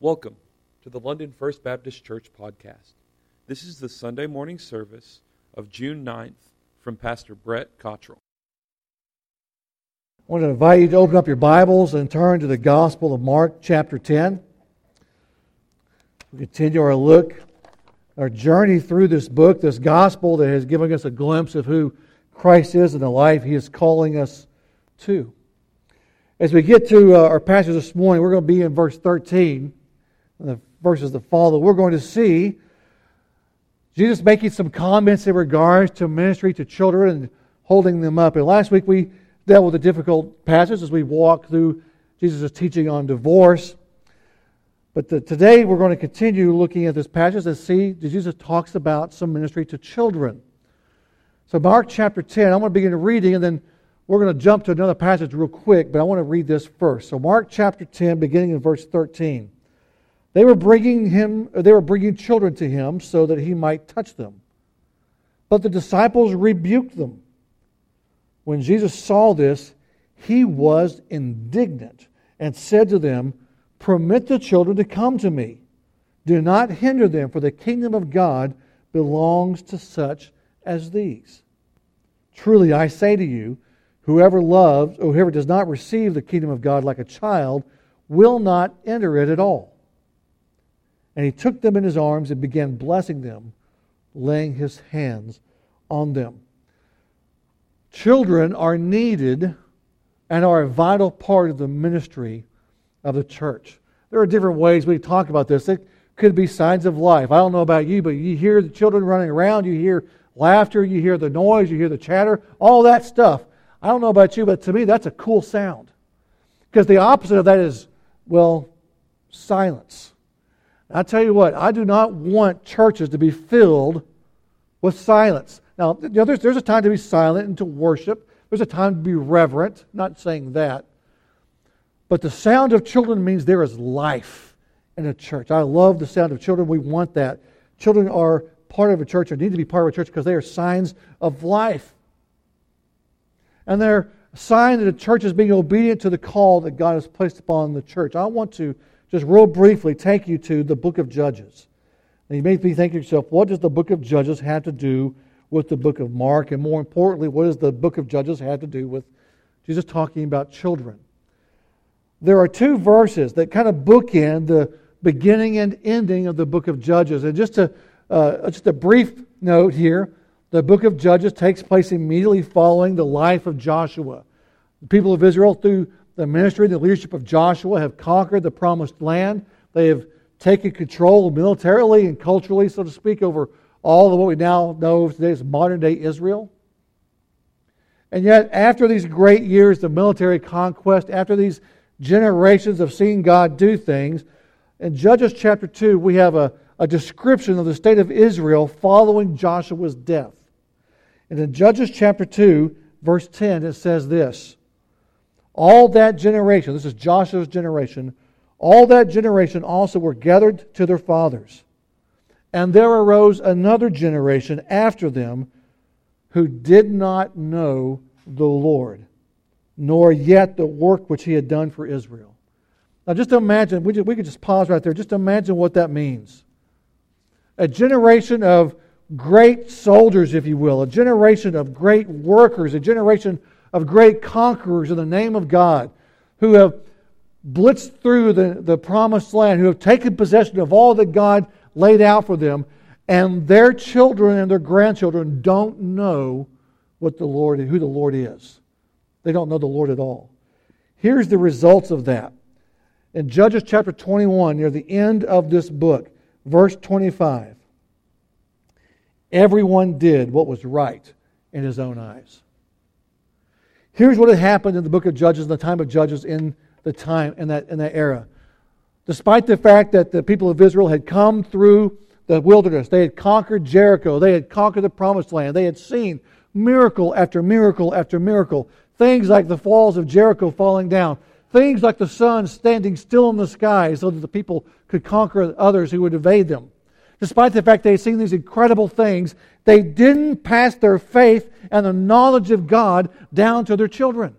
Welcome to the London First Baptist Church podcast. This is the Sunday morning service of June 9th from Pastor Brett Cottrell. I want to invite you to open up your Bibles and turn to the Gospel of Mark, chapter 10. We continue our look, our journey through this book, this Gospel that has given us a glimpse of who Christ is and the life He is calling us to. As we get to uh, our passage this morning, we're going to be in verse 13 the verses that follow, we're going to see Jesus making some comments in regards to ministry to children and holding them up. And last week we dealt with a difficult passage as we walked through Jesus' teaching on divorce. But the, today we're going to continue looking at this passage and see Jesus talks about some ministry to children. So, Mark chapter 10, I'm going to begin reading and then we're going to jump to another passage real quick, but I want to read this first. So, Mark chapter 10, beginning in verse 13. They were bringing him they were bringing children to him so that he might touch them. But the disciples rebuked them. When Jesus saw this, he was indignant and said to them, "Permit the children to come to me. Do not hinder them, for the kingdom of God belongs to such as these." Truly I say to you, whoever loves or whoever does not receive the kingdom of God like a child will not enter it at all. And he took them in his arms and began blessing them, laying his hands on them. Children are needed and are a vital part of the ministry of the church. There are different ways we talk about this. It could be signs of life. I don't know about you, but you hear the children running around, you hear laughter, you hear the noise, you hear the chatter, all that stuff. I don't know about you, but to me, that's a cool sound. Because the opposite of that is, well, silence. I tell you what, I do not want churches to be filled with silence. Now, you know, there's, there's a time to be silent and to worship. There's a time to be reverent. Not saying that. But the sound of children means there is life in a church. I love the sound of children. We want that. Children are part of a church or need to be part of a church because they are signs of life. And they're a sign that the church is being obedient to the call that God has placed upon the church. I want to just real briefly take you to the book of Judges. And you may be thinking to yourself, what does the book of Judges have to do with the book of Mark? And more importantly, what does the book of Judges have to do with Jesus talking about children? There are two verses that kind of bookend the beginning and ending of the book of Judges. And just a, uh, just a brief note here the book of Judges takes place immediately following the life of Joshua. The people of Israel, through the ministry and the leadership of Joshua have conquered the promised land. They have taken control militarily and culturally, so to speak, over all of what we now know today as modern day Israel. And yet, after these great years of military conquest, after these generations of seeing God do things, in Judges chapter 2, we have a, a description of the state of Israel following Joshua's death. And in Judges chapter 2, verse 10, it says this all that generation, this is Joshua's generation, all that generation also were gathered to their fathers. And there arose another generation after them who did not know the Lord, nor yet the work which he had done for Israel. Now, just imagine, we, just, we could just pause right there. Just imagine what that means. A generation of great soldiers, if you will, a generation of great workers, a generation of great conquerors in the name of God who have blitzed through the, the promised land, who have taken possession of all that God laid out for them, and their children and their grandchildren don't know what the Lord who the Lord is. They don't know the Lord at all. Here's the results of that. In Judges chapter 21, near the end of this book, verse 25, everyone did what was right in his own eyes. Here's what had happened in the book of Judges, in the time of Judges, in the time in that in that era. Despite the fact that the people of Israel had come through the wilderness, they had conquered Jericho, they had conquered the promised land, they had seen miracle after miracle after miracle. Things like the falls of Jericho falling down, things like the sun standing still in the sky so that the people could conquer others who would evade them. Despite the fact they had seen these incredible things, they didn't pass their faith and the knowledge of God down to their children.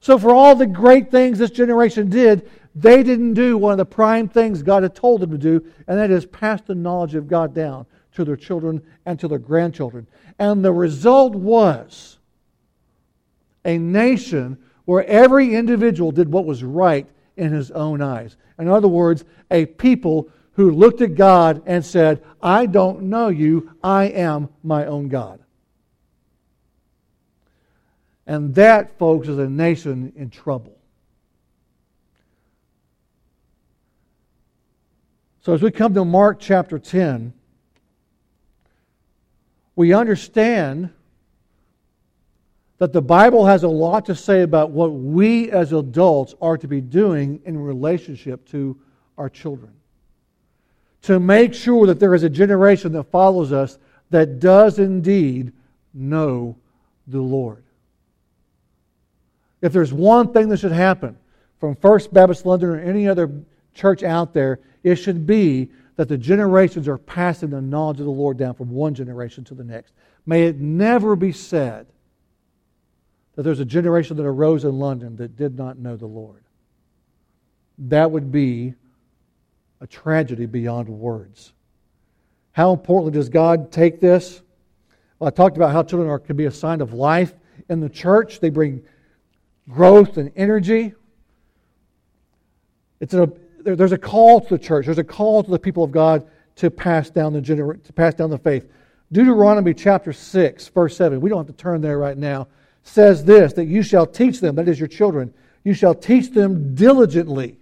So, for all the great things this generation did, they didn't do one of the prime things God had told them to do, and that is pass the knowledge of God down to their children and to their grandchildren. And the result was a nation where every individual did what was right in his own eyes. In other words, a people who looked at God and said, I don't know you, I am my own God. And that, folks, is a nation in trouble. So as we come to Mark chapter 10, we understand that the Bible has a lot to say about what we as adults are to be doing in relationship to our children. To make sure that there is a generation that follows us that does indeed know the Lord. If there's one thing that should happen from First Baptist London or any other church out there, it should be that the generations are passing the knowledge of the Lord down from one generation to the next. May it never be said that there's a generation that arose in London that did not know the Lord. That would be a tragedy beyond words. How importantly does God take this? Well, I talked about how children are, can be a sign of life in the church. They bring growth and energy. It's a, there's a call to the church. There's a call to the people of God to pass down the gener- to pass down the faith. Deuteronomy chapter 6, verse 7. We don't have to turn there right now says this that you shall teach them, that is your children, you shall teach them diligently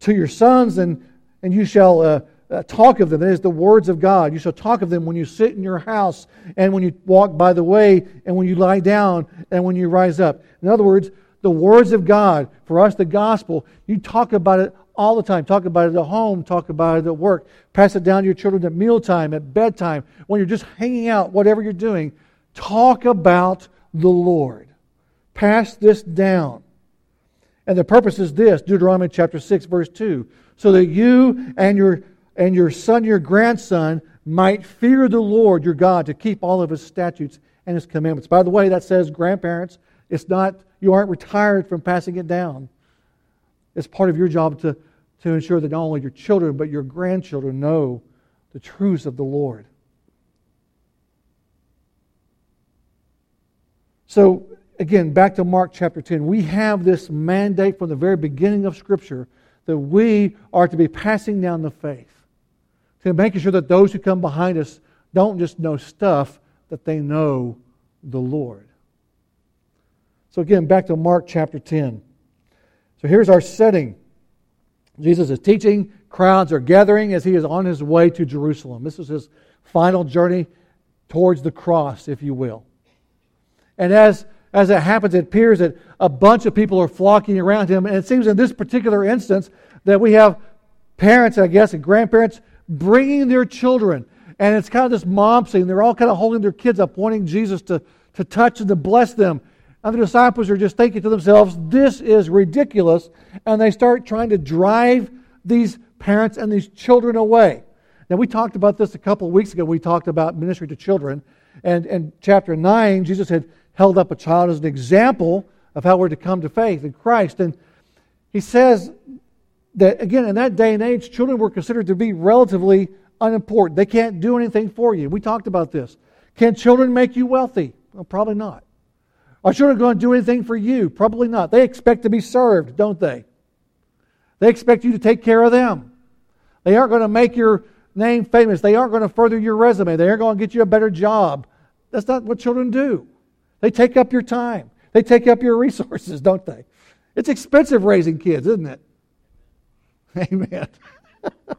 to your sons, and, and you shall uh, uh, talk of them. That is the words of God. You shall talk of them when you sit in your house, and when you walk by the way, and when you lie down, and when you rise up. In other words, the words of God, for us, the gospel, you talk about it all the time. Talk about it at home, talk about it at work. Pass it down to your children at mealtime, at bedtime, when you're just hanging out, whatever you're doing. Talk about the Lord. Pass this down. And the purpose is this Deuteronomy chapter 6, verse 2 so that you and your, and your son, your grandson, might fear the Lord your God to keep all of his statutes and his commandments. By the way, that says grandparents. It's not, you aren't retired from passing it down. It's part of your job to, to ensure that not only your children, but your grandchildren know the truths of the Lord. So, again, back to Mark chapter 10. We have this mandate from the very beginning of Scripture that we are to be passing down the faith, to making sure that those who come behind us don't just know stuff, that they know the Lord. So, again, back to Mark chapter 10. So, here's our setting Jesus is teaching, crowds are gathering as he is on his way to Jerusalem. This is his final journey towards the cross, if you will. And as, as it happens, it appears that a bunch of people are flocking around him. And it seems in this particular instance that we have parents, I guess, and grandparents bringing their children. And it's kind of this mom scene. They're all kind of holding their kids up, wanting Jesus to, to touch and to bless them. And the disciples are just thinking to themselves, this is ridiculous. And they start trying to drive these parents and these children away. Now, we talked about this a couple of weeks ago. We talked about ministry to children. And in chapter 9, Jesus had held up a child as an example of how we're to come to faith in Christ. And he says that, again, in that day and age, children were considered to be relatively unimportant. They can't do anything for you. We talked about this. Can children make you wealthy? Well, probably not. Are children going to do anything for you? Probably not. They expect to be served, don't they? They expect you to take care of them. They aren't going to make your name famous. They aren't going to further your resume. They aren't going to get you a better job. That's not what children do. They take up your time, they take up your resources, don't they? It's expensive raising kids, isn't it? Amen.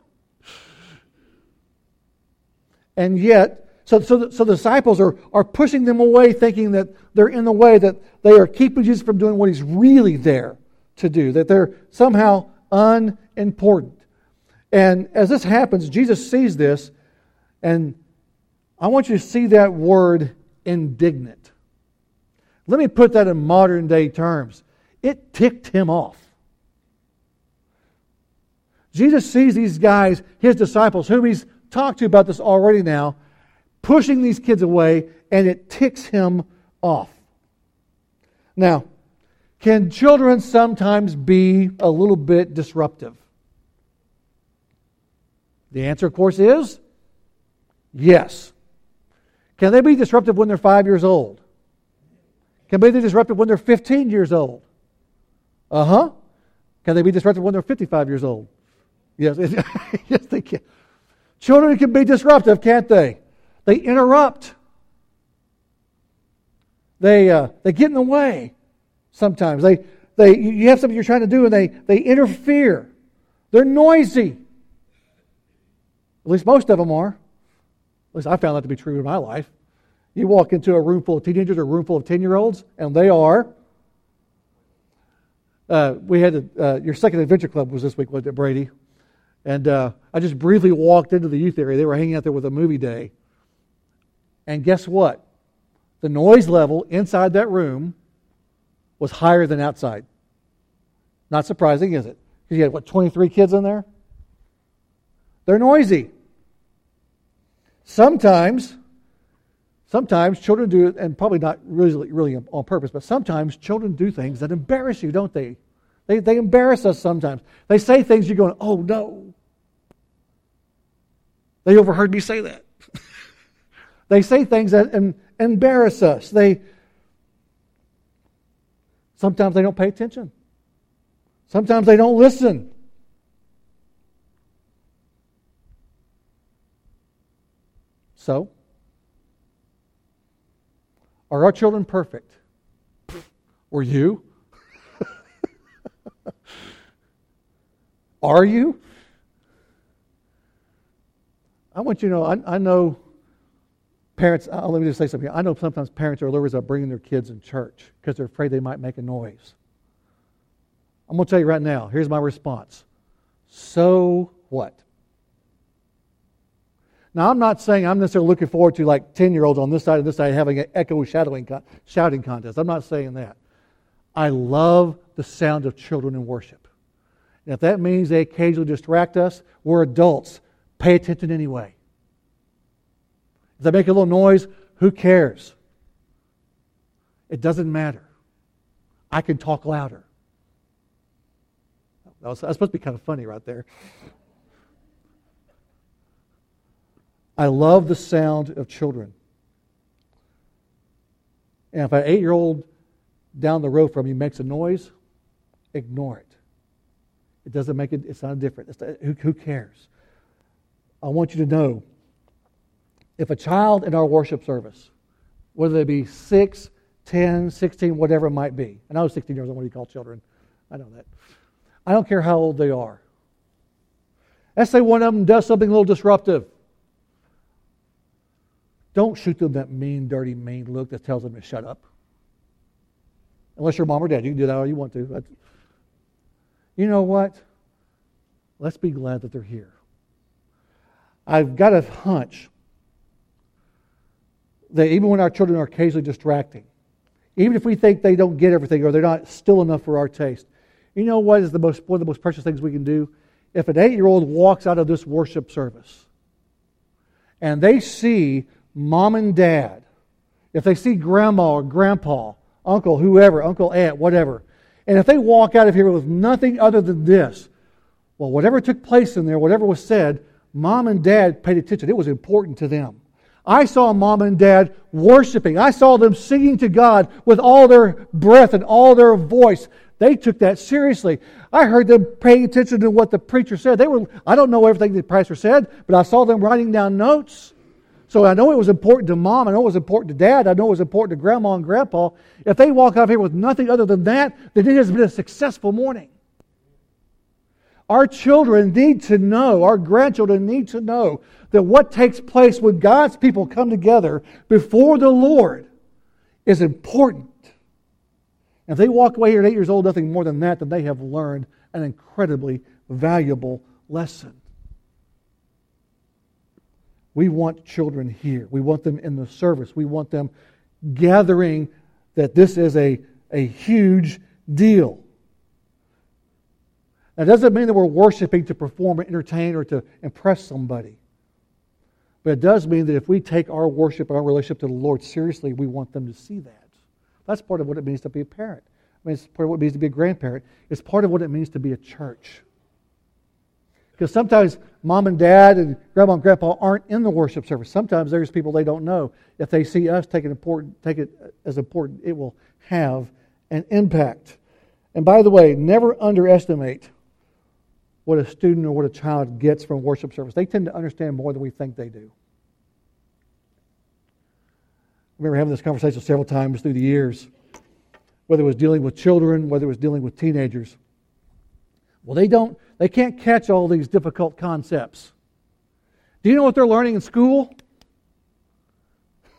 and yet, so, so, the, so the disciples are, are pushing them away, thinking that they're in the way, that they are keeping Jesus from doing what he's really there to do, that they're somehow unimportant. And as this happens, Jesus sees this, and I want you to see that word indignant. Let me put that in modern day terms. It ticked him off. Jesus sees these guys, his disciples, whom he's talked to about this already now, pushing these kids away, and it ticks him off. Now, Can children sometimes be a little bit disruptive? The answer, of course, is yes. Can they be disruptive when they're five years old? Can they be disruptive when they're 15 years old? Uh huh. Can they be disruptive when they're 55 years old? Yes, yes, they can. Children can be disruptive, can't they? They interrupt. They, uh, they get in the way sometimes. They, they, you have something you're trying to do and they, they interfere. They're noisy. At least most of them are. At least I found that to be true in my life. You walk into a room full of teenagers or a room full of 10 year olds, and they are. Uh, we had a, uh, your second adventure club was this week, wasn't it, Brady? And uh, I just briefly walked into the youth area. They were hanging out there with a movie day. And guess what? The noise level inside that room was higher than outside. Not surprising, is it? Because you had, what, 23 kids in there? They're noisy. Sometimes, sometimes children do and probably not really, really on purpose, but sometimes children do things that embarrass you, don't they? They, they embarrass us sometimes. They say things you're going, oh no. They overheard me say that. they say things that em- embarrass us. They sometimes they don't pay attention. Sometimes they don't listen. So, are our children perfect? Were you? are you? I want you to know, I, I know parents, uh, let me just say something. I know sometimes parents are nervous about bringing their kids in church because they're afraid they might make a noise. I'm going to tell you right now, here's my response. So what? Now, I'm not saying I'm necessarily looking forward to like 10 year olds on this side and this side having an echo shadowing, shouting contest. I'm not saying that. I love the sound of children in worship. And if that means they occasionally distract us, we're adults. Pay attention anyway. If they make a little noise, who cares? It doesn't matter. I can talk louder. That was, that was supposed to be kind of funny right there. I love the sound of children. And if an eight year old down the road from you makes a noise, ignore it. It doesn't make it, it's not different. It's not, who, who cares? I want you to know if a child in our worship service, whether they be 6, 10, 16, whatever it might be, and I was 16 years old, what do you call children? I know that. I don't care how old they are. Let's say one of them does something a little disruptive. Don't shoot them that mean, dirty, mean look that tells them to shut up. Unless you're mom or dad, you can do that all you want to. But you know what? Let's be glad that they're here. I've got a hunch that even when our children are occasionally distracting, even if we think they don't get everything or they're not still enough for our taste, you know what is the most, one of the most precious things we can do? If an eight year old walks out of this worship service and they see mom and dad, if they see grandma or grandpa, uncle, whoever, uncle, aunt, whatever, and if they walk out of here with nothing other than this, well, whatever took place in there, whatever was said, mom and dad paid attention. It was important to them. I saw mom and dad worshiping. I saw them singing to God with all their breath and all their voice. They took that seriously. I heard them paying attention to what the preacher said. They were, I don't know everything the pastor said, but I saw them writing down notes. So I know it was important to mom. I know it was important to dad. I know it was important to grandma and grandpa. If they walk out of here with nothing other than that, then it has been a successful morning. Our children need to know, our grandchildren need to know that what takes place when God's people come together before the Lord is important. And if they walk away here at eight years old, nothing more than that, then they have learned an incredibly valuable lesson. We want children here. We want them in the service. We want them gathering that this is a, a huge deal. That doesn't mean that we're worshiping to perform or entertain or to impress somebody. But it does mean that if we take our worship and our relationship to the Lord seriously, we want them to see that. That's part of what it means to be a parent. I mean, it's part of what it means to be a grandparent. It's part of what it means to be a church. Because sometimes mom and dad and grandma and grandpa aren't in the worship service. Sometimes there's people they don't know. If they see us take it, important, take it as important, it will have an impact. And by the way, never underestimate what a student or what a child gets from worship service. They tend to understand more than we think they do. I remember having this conversation several times through the years, whether it was dealing with children, whether it was dealing with teenagers. Well, they don't, they can't catch all these difficult concepts. Do you know what they're learning in school?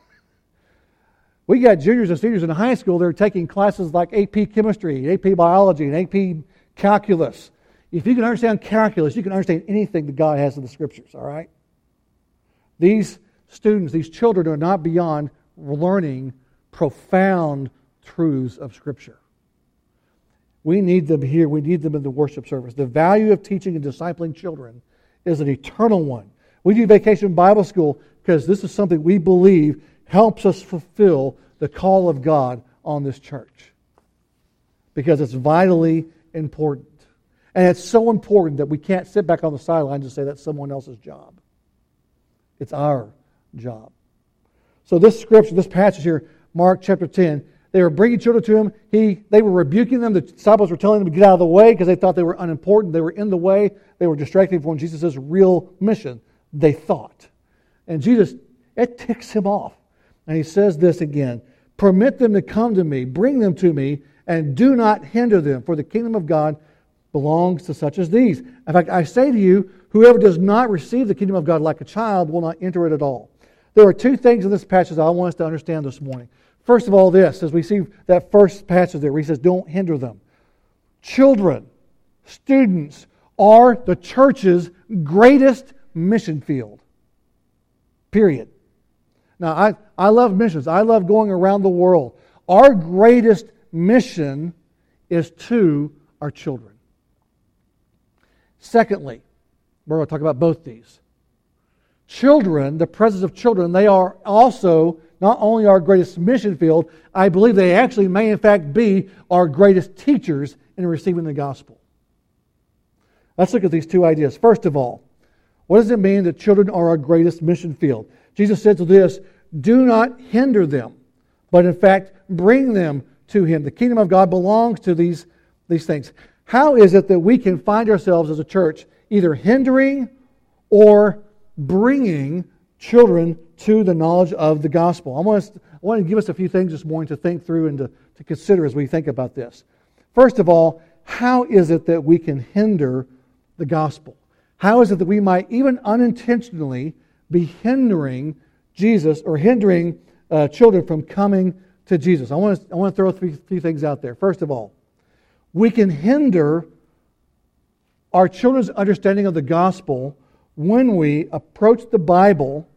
We got juniors and seniors in high school that are taking classes like AP chemistry, AP biology, and AP calculus. If you can understand calculus, you can understand anything that God has in the scriptures, all right? These students, these children are not beyond learning profound truths of Scripture. We need them here. We need them in the worship service. The value of teaching and discipling children is an eternal one. We do vacation Bible school because this is something we believe helps us fulfill the call of God on this church. Because it's vitally important. And it's so important that we can't sit back on the sidelines and say that's someone else's job. It's our job. So this scripture, this passage here, Mark chapter 10, they were bringing children to him. He, they were rebuking them. The disciples were telling them to get out of the way because they thought they were unimportant. They were in the way. They were distracting from Jesus' real mission, they thought. And Jesus, it ticks him off. And he says this again Permit them to come to me, bring them to me, and do not hinder them, for the kingdom of God belongs to such as these. In fact, I say to you, whoever does not receive the kingdom of God like a child will not enter it at all. There are two things in this passage I want us to understand this morning. First of all, this, as we see that first passage there where he says, Don't hinder them. Children, students, are the church's greatest mission field. Period. Now, I, I love missions. I love going around the world. Our greatest mission is to our children. Secondly, we're going to talk about both these. Children, the presence of children, they are also not only our greatest mission field, I believe they actually may, in fact, be our greatest teachers in receiving the gospel. Let's look at these two ideas. First of all, what does it mean that children are our greatest mission field? Jesus said to this, Do not hinder them, but in fact, bring them to Him. The kingdom of God belongs to these, these things. How is it that we can find ourselves as a church either hindering or bringing children to the knowledge of the gospel. I want, to, I want to give us a few things this morning to think through and to, to consider as we think about this. First of all, how is it that we can hinder the gospel? How is it that we might, even unintentionally, be hindering Jesus or hindering uh, children from coming to Jesus? I want to, I want to throw few, few things out there. First of all, we can hinder our children's understanding of the gospel when we approach the Bible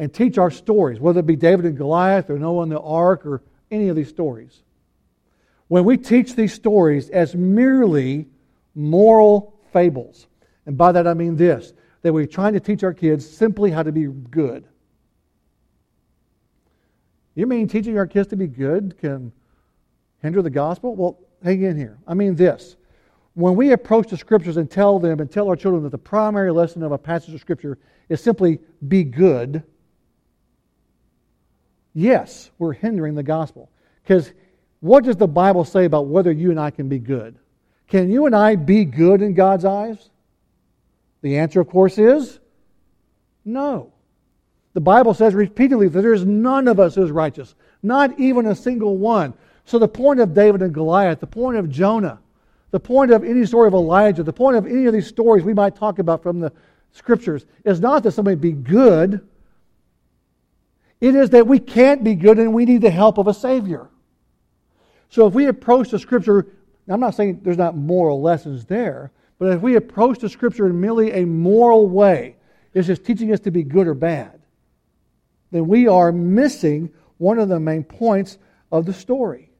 and teach our stories, whether it be David and Goliath or Noah and the ark or any of these stories. When we teach these stories as merely moral fables, and by that I mean this that we're trying to teach our kids simply how to be good. You mean teaching our kids to be good can hinder the gospel? Well, hang in here. I mean this. When we approach the scriptures and tell them and tell our children that the primary lesson of a passage of scripture is simply be good, yes, we're hindering the gospel. Because what does the Bible say about whether you and I can be good? Can you and I be good in God's eyes? The answer, of course, is no. The Bible says repeatedly that there is none of us who is righteous, not even a single one. So, the point of David and Goliath, the point of Jonah, the point of any story of Elijah, the point of any of these stories we might talk about from the scriptures is not that somebody be good, it is that we can't be good and we need the help of a Savior. So if we approach the Scripture, I'm not saying there's not moral lessons there, but if we approach the Scripture in merely a moral way, it's just teaching us to be good or bad, then we are missing one of the main points of the story.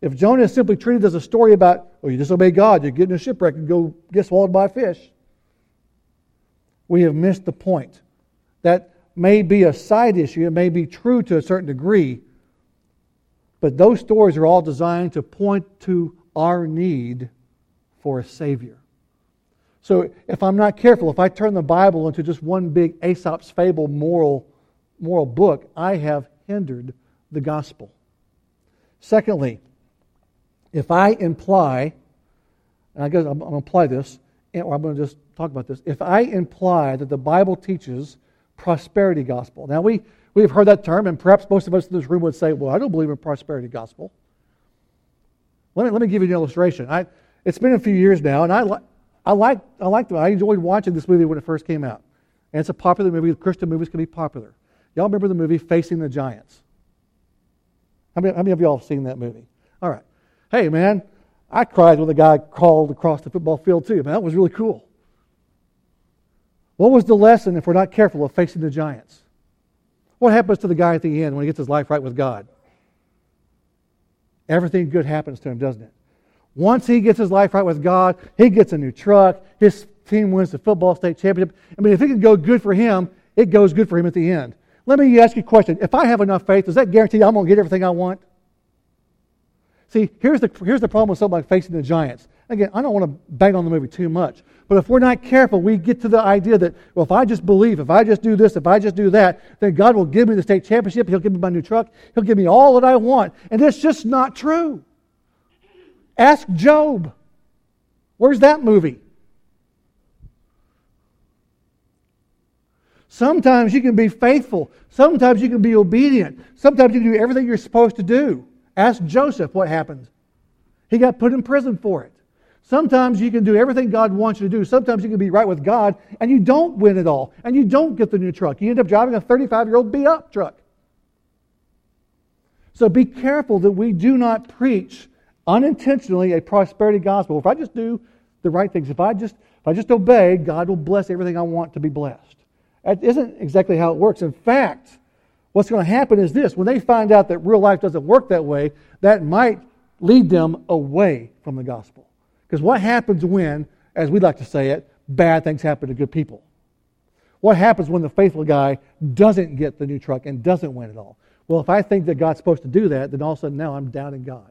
If Jonah is simply treated as a story about, oh, you disobey God, you get in a shipwreck and go get swallowed by a fish, we have missed the point. That may be a side issue, it may be true to a certain degree, But those stories are all designed to point to our need for a Savior. So if I'm not careful, if I turn the Bible into just one big Aesop's fable moral, moral book, I have hindered the gospel. Secondly, if I imply, and I guess I'm, going to apply this, or I'm going to just talk about this. If I imply that the Bible teaches prosperity gospel, now we we've heard that term, and perhaps most of us in this room would say, "Well, I don't believe in prosperity gospel." Let me let me give you an illustration. I, it's been a few years now, and I like I like I like I enjoyed watching this movie when it first came out, and it's a popular movie. Christian movies can be popular. Y'all remember the movie Facing the Giants? How many, how many of y'all have seen that movie? All right. Hey, man, I cried when the guy crawled across the football field, too. Man, that was really cool. What was the lesson, if we're not careful, of facing the giants? What happens to the guy at the end when he gets his life right with God? Everything good happens to him, doesn't it? Once he gets his life right with God, he gets a new truck, his team wins the football state championship. I mean, if it can go good for him, it goes good for him at the end. Let me ask you a question. If I have enough faith, does that guarantee I'm going to get everything I want? See, here's the, here's the problem with something like facing the giants. Again, I don't want to bang on the movie too much, but if we're not careful, we get to the idea that, well, if I just believe, if I just do this, if I just do that, then God will give me the state championship, He'll give me my new truck, He'll give me all that I want. And it's just not true. Ask Job. Where's that movie? Sometimes you can be faithful. Sometimes you can be obedient. Sometimes you can do everything you're supposed to do. Ask Joseph what happened. He got put in prison for it. Sometimes you can do everything God wants you to do. Sometimes you can be right with God and you don't win it all and you don't get the new truck. You end up driving a 35 year old beat up truck. So be careful that we do not preach unintentionally a prosperity gospel. If I just do the right things, if I just if I just obey, God will bless everything I want to be blessed. That isn't exactly how it works. In fact, what's going to happen is this when they find out that real life doesn't work that way, that might lead them away from the gospel. Because what happens when, as we like to say it, bad things happen to good people? What happens when the faithful guy doesn't get the new truck and doesn't win it all? Well, if I think that God's supposed to do that, then all of a sudden now I'm doubting God.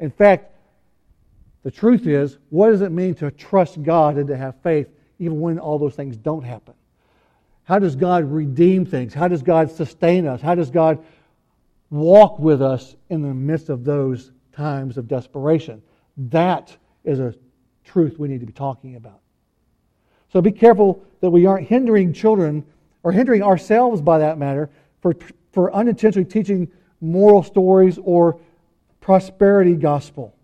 In fact, the truth is, what does it mean to trust God and to have faith even when all those things don't happen? How does God redeem things? How does God sustain us? How does God walk with us in the midst of those times of desperation? That is a truth we need to be talking about. So be careful that we aren't hindering children or hindering ourselves by that matter for, for unintentionally teaching moral stories or prosperity gospel.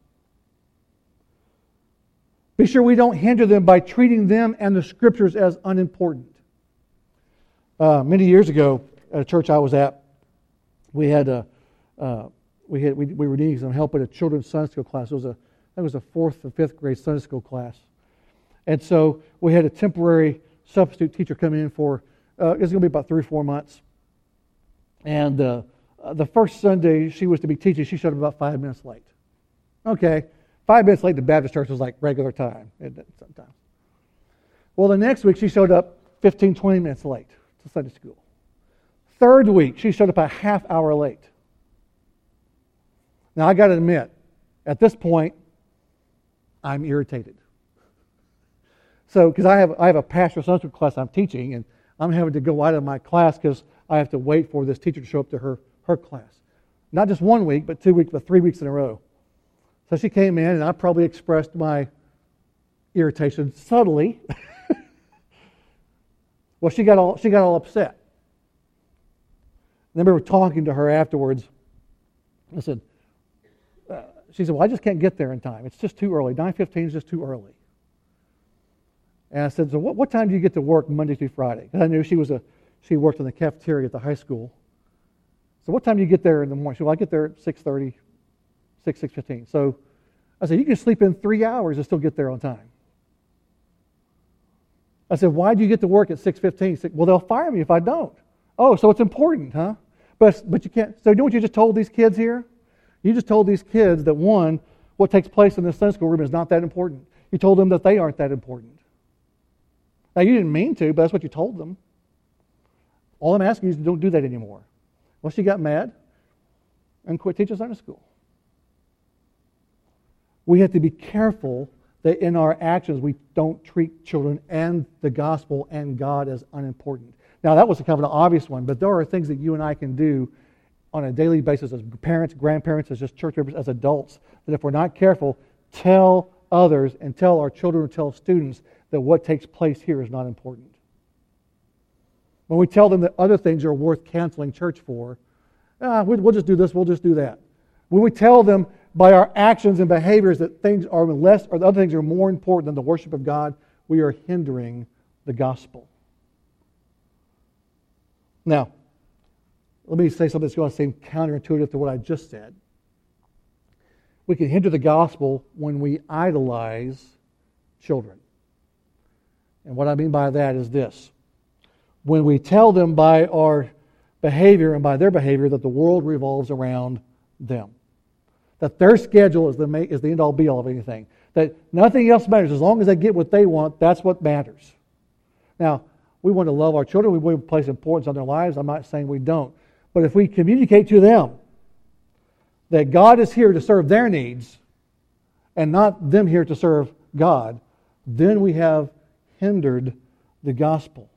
Be sure we don't hinder them by treating them and the scriptures as unimportant. Uh, many years ago, at a church I was at, we had a uh, we had we, we were needing some help at a children's Sunday school class. It was a it was a fourth or fifth grade Sunday school class, and so we had a temporary substitute teacher come in for uh, it was going to be about three or four months. And uh, the first Sunday she was to be teaching, she showed up about five minutes late. Okay, five minutes late to Baptist church was like regular time sometimes. Well, the next week she showed up 15, 20 minutes late to Sunday school. Third week, she showed up a half hour late. Now, I got to admit, at this point, I'm irritated. So, because I have, I have a pastoral Sunday class I'm teaching, and I'm having to go out of my class because I have to wait for this teacher to show up to her, her class. Not just one week, but two weeks, but three weeks in a row. So she came in, and I probably expressed my irritation subtly. well, she got all, she got all upset. I remember talking to her afterwards. I said, she said, well, I just can't get there in time. It's just too early. 9.15 is just too early. And I said, so what, what time do you get to work Monday through Friday? Because I knew she was a, she worked in the cafeteria at the high school. So what time do you get there in the morning? She said, well, I get there at 6.30, 6, 6.15. So I said, you can sleep in three hours and still get there on time. I said, why do you get to work at 6.15? Said, well, they'll fire me if I don't. Oh, so it's important, huh? But, but you can't. So, you know what you just told these kids here? You just told these kids that one, what takes place in the Sunday school room is not that important. You told them that they aren't that important. Now, you didn't mean to, but that's what you told them. All I'm asking you is don't do that anymore. Well, she got mad. and quit teaching Sunday school. We have to be careful that in our actions we don't treat children and the gospel and God as unimportant. Now, that was a kind of an obvious one, but there are things that you and I can do on a daily basis as parents, grandparents, as just church members, as adults, that if we're not careful, tell others and tell our children tell students that what takes place here is not important. When we tell them that other things are worth canceling church for, ah, we'll just do this, we'll just do that. When we tell them by our actions and behaviors that things are less or the other things are more important than the worship of God, we are hindering the gospel. Now, let me say something that's going to seem counterintuitive to what I just said. We can hinder the gospel when we idolize children. And what I mean by that is this when we tell them by our behavior and by their behavior that the world revolves around them, that their schedule is the, is the end all be all of anything, that nothing else matters. As long as they get what they want, that's what matters. Now, we want to love our children, we want to place importance on their lives. I'm not saying we don't. But if we communicate to them that God is here to serve their needs and not them here to serve God, then we have hindered the gospel.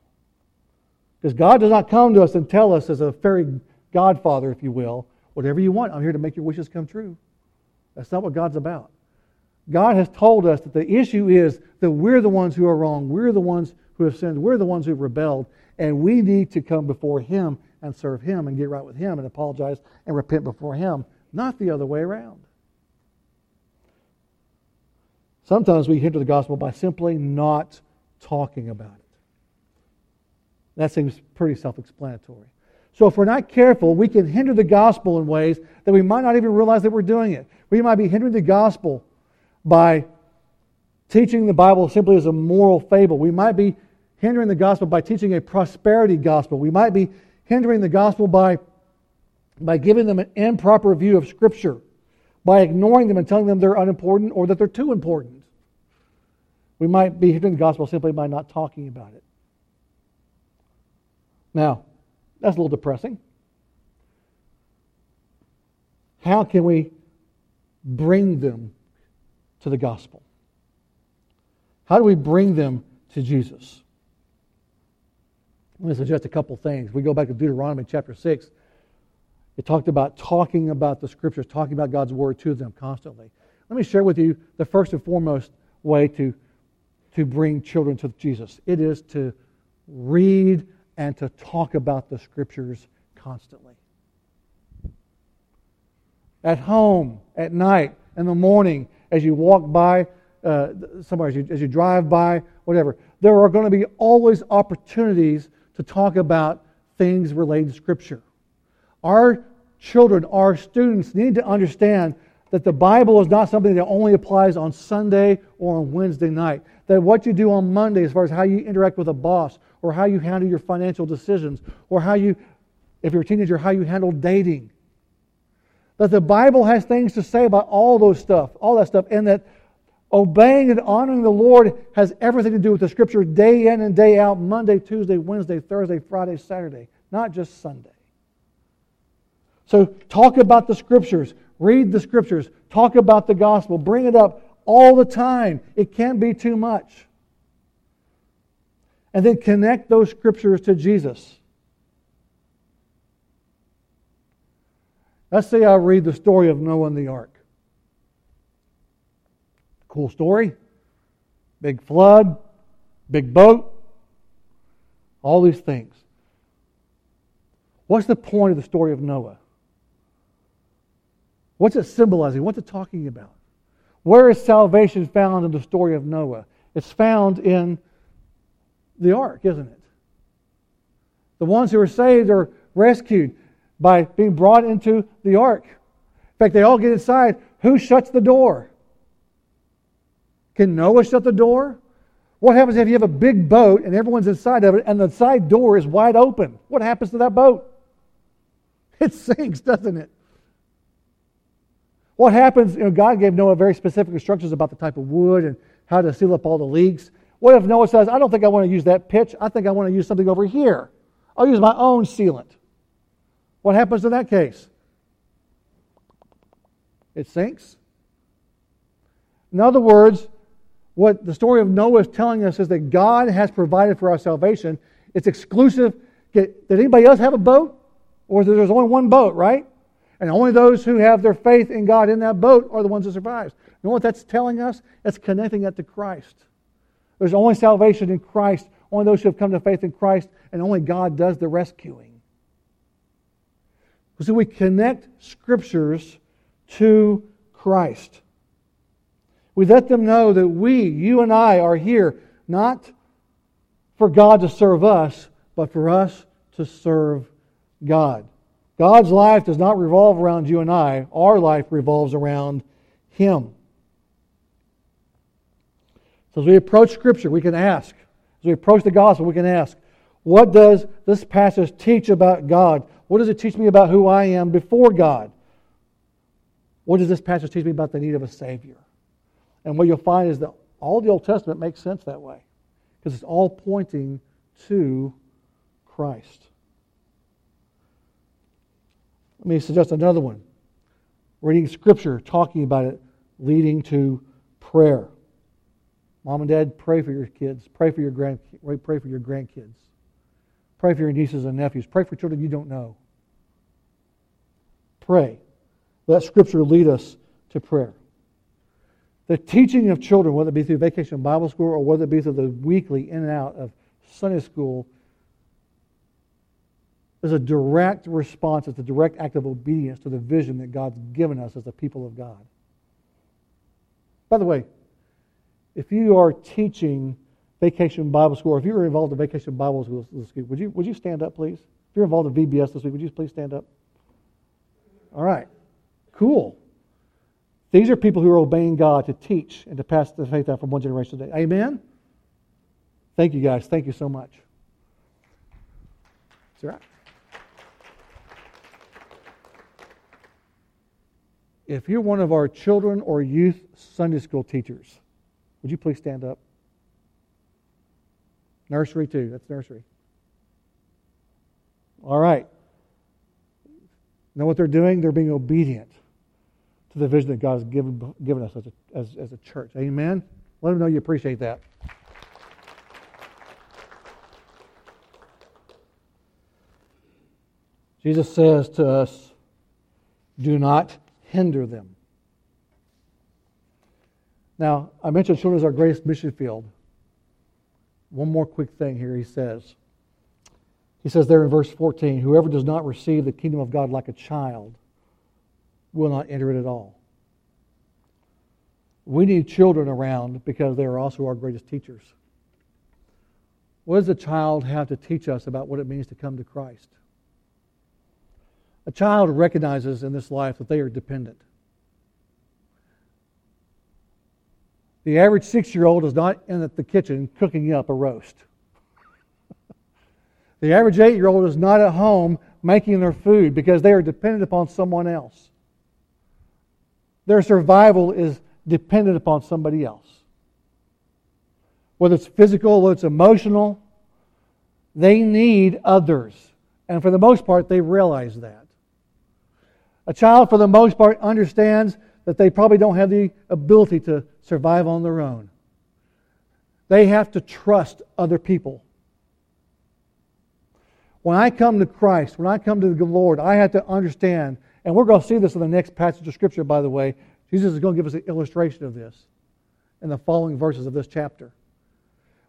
Because God does not come to us and tell us as a fairy godfather, if you will, whatever you want, I'm here to make your wishes come true. That's not what God's about. God has told us that the issue is that we're the ones who are wrong. We're the ones who have sinned. We're the ones who have rebelled. And we need to come before Him and serve Him and get right with Him and apologize and repent before Him, not the other way around. Sometimes we hinder the gospel by simply not talking about it. That seems pretty self explanatory. So, if we're not careful, we can hinder the gospel in ways that we might not even realize that we're doing it. We might be hindering the gospel by teaching the Bible simply as a moral fable. We might be hindering the gospel by teaching a prosperity gospel. We might be hindering the gospel by, by giving them an improper view of Scripture, by ignoring them and telling them they're unimportant or that they're too important. We might be hindering the gospel simply by not talking about it. Now, that's a little depressing. How can we bring them to the gospel? How do we bring them to Jesus? Let me suggest a couple things. We go back to Deuteronomy chapter 6. It talked about talking about the scriptures, talking about God's word to them constantly. Let me share with you the first and foremost way to, to bring children to Jesus. It is to read and to talk about the scriptures constantly. At home, at night, in the morning, as you walk by uh, somewhere, as you, as you drive by, whatever, there are going to be always opportunities to talk about things related to Scripture. Our children, our students need to understand that the Bible is not something that only applies on Sunday or on Wednesday night. That what you do on Monday, as far as how you interact with a boss, or how you handle your financial decisions, or how you, if you're a teenager, how you handle dating. That the Bible has things to say about all those stuff, all that stuff, and that obeying and honoring the Lord has everything to do with the Scripture day in and day out, Monday, Tuesday, Wednesday, Thursday, Friday, Saturday, not just Sunday. So talk about the Scriptures, read the Scriptures, talk about the gospel, bring it up all the time. It can't be too much and then connect those scriptures to Jesus. Let's say I read the story of Noah and the ark. Cool story. Big flood, big boat, all these things. What's the point of the story of Noah? What's it symbolizing? What's it talking about? Where is salvation found in the story of Noah? It's found in the ark, isn't it? The ones who are saved are rescued by being brought into the ark. In fact, they all get inside. Who shuts the door? Can Noah shut the door? What happens if you have a big boat and everyone's inside of it and the side door is wide open? What happens to that boat? It sinks, doesn't it? What happens? You know, God gave Noah very specific instructions about the type of wood and how to seal up all the leaks. What if Noah says, I don't think I want to use that pitch. I think I want to use something over here. I'll use my own sealant. What happens in that case? it sinks. In other words, what the story of Noah is telling us is that God has provided for our salvation. It's exclusive. Did anybody else have a boat? Or there's only one boat, right? And only those who have their faith in God in that boat are the ones that survive. You know what that's telling us? It's connecting that to Christ. There's only salvation in Christ, only those who have come to faith in Christ, and only God does the rescuing. So we connect scriptures to Christ. We let them know that we, you and I, are here not for God to serve us, but for us to serve God. God's life does not revolve around you and I, our life revolves around Him. So as we approach Scripture, we can ask. As we approach the gospel, we can ask, what does this passage teach about God? What does it teach me about who I am before God? What does this passage teach me about the need of a Savior? And what you'll find is that all the Old Testament makes sense that way because it's all pointing to Christ. Let me suggest another one. Reading Scripture, talking about it, leading to prayer. Mom and Dad, pray for your kids. Pray for your grand, pray for your grandkids. Pray for your nieces and nephews. Pray for children you don't know. Pray. Let Scripture lead us to prayer. The teaching of children, whether it be through vacation Bible school or whether it be through the weekly in and out of Sunday school, is a direct response, it's a direct act of obedience to the vision that God's given us as the people of God. By the way, if you are teaching Vacation Bible School, or if you were involved in Vacation Bible School this week, would you, would you stand up, please? If you're involved in VBS this week, would you please stand up? All right. Cool. These are people who are obeying God to teach and to pass the faith out from one generation to the next. Amen? Thank you, guys. Thank you so much. That's right. If you're one of our children or youth Sunday school teachers, would you please stand up? Nursery, too. That's nursery. All right. Know what they're doing? They're being obedient to the vision that God has given, given us as a, as, as a church. Amen? Let them know you appreciate that. Jesus says to us, do not hinder them. Now, I mentioned children as our greatest mission field. One more quick thing here, he says. He says there in verse 14, whoever does not receive the kingdom of God like a child will not enter it at all. We need children around because they are also our greatest teachers. What does a child have to teach us about what it means to come to Christ? A child recognizes in this life that they are dependent. The average six year old is not in the kitchen cooking up a roast. the average eight year old is not at home making their food because they are dependent upon someone else. Their survival is dependent upon somebody else. Whether it's physical, whether it's emotional, they need others. And for the most part, they realize that. A child, for the most part, understands that they probably don't have the ability to survive on their own. They have to trust other people. When I come to Christ, when I come to the Lord, I have to understand, and we're going to see this in the next passage of Scripture, by the way. Jesus is going to give us an illustration of this in the following verses of this chapter.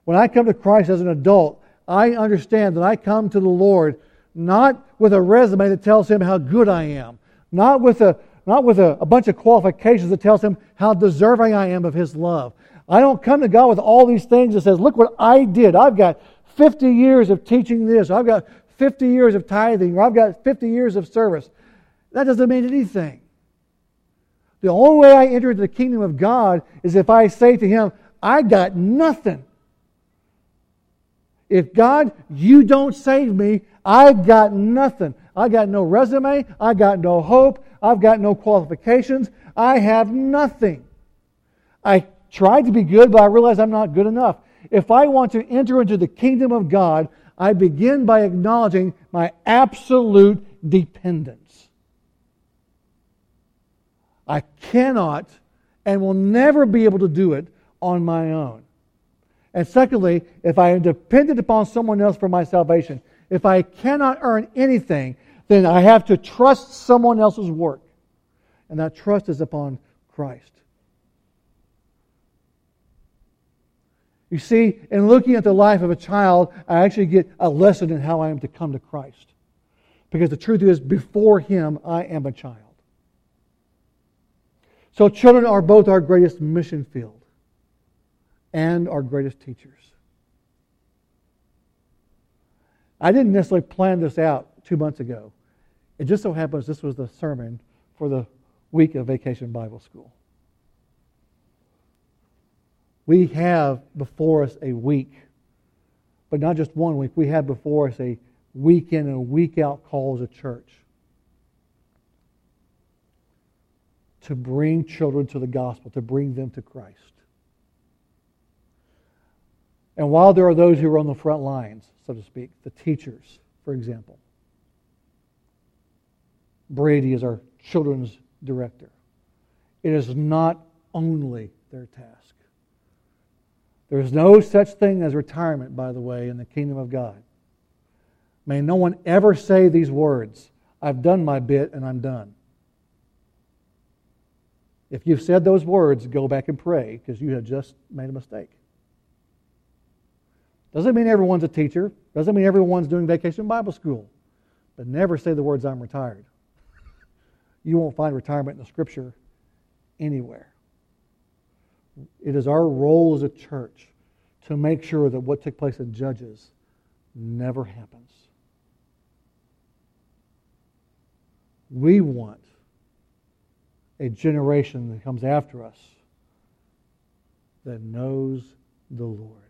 When I come to Christ as an adult, I understand that I come to the Lord not with a resume that tells him how good I am, not with a not with a, a, bunch of qualifications that tells him how deserving I am of his love. I don't come to God with all these things that says, look what I did. I've got 50 years of teaching this. I've got 50 years of tithing. Or I've got 50 years of service. That doesn't mean anything. The only way I enter into the kingdom of God is if I say to him, I got nothing. If God, you don't save me, I've got nothing. I got no resume. I got no hope. I've got no qualifications. I have nothing. I tried to be good, but I realize I'm not good enough. If I want to enter into the kingdom of God, I begin by acknowledging my absolute dependence. I cannot and will never be able to do it on my own. And secondly, if I am dependent upon someone else for my salvation, if I cannot earn anything, then I have to trust someone else's work. And that trust is upon Christ. You see, in looking at the life of a child, I actually get a lesson in how I am to come to Christ. Because the truth is, before Him, I am a child. So, children are both our greatest mission field and our greatest teachers. I didn't necessarily plan this out two months ago. It just so happens this was the sermon for the week of Vacation Bible School. We have before us a week, but not just one week. We have before us a week in and a week out call as a church to bring children to the gospel, to bring them to Christ. And while there are those who are on the front lines, so to speak, the teachers, for example, Brady is our children's director. It is not only their task. There is no such thing as retirement, by the way, in the kingdom of God. May no one ever say these words I've done my bit and I'm done. If you've said those words, go back and pray because you have just made a mistake. Doesn't mean everyone's a teacher, doesn't mean everyone's doing vacation Bible school, but never say the words I'm retired. You won't find retirement in the scripture anywhere. It is our role as a church to make sure that what took place in Judges never happens. We want a generation that comes after us that knows the Lord.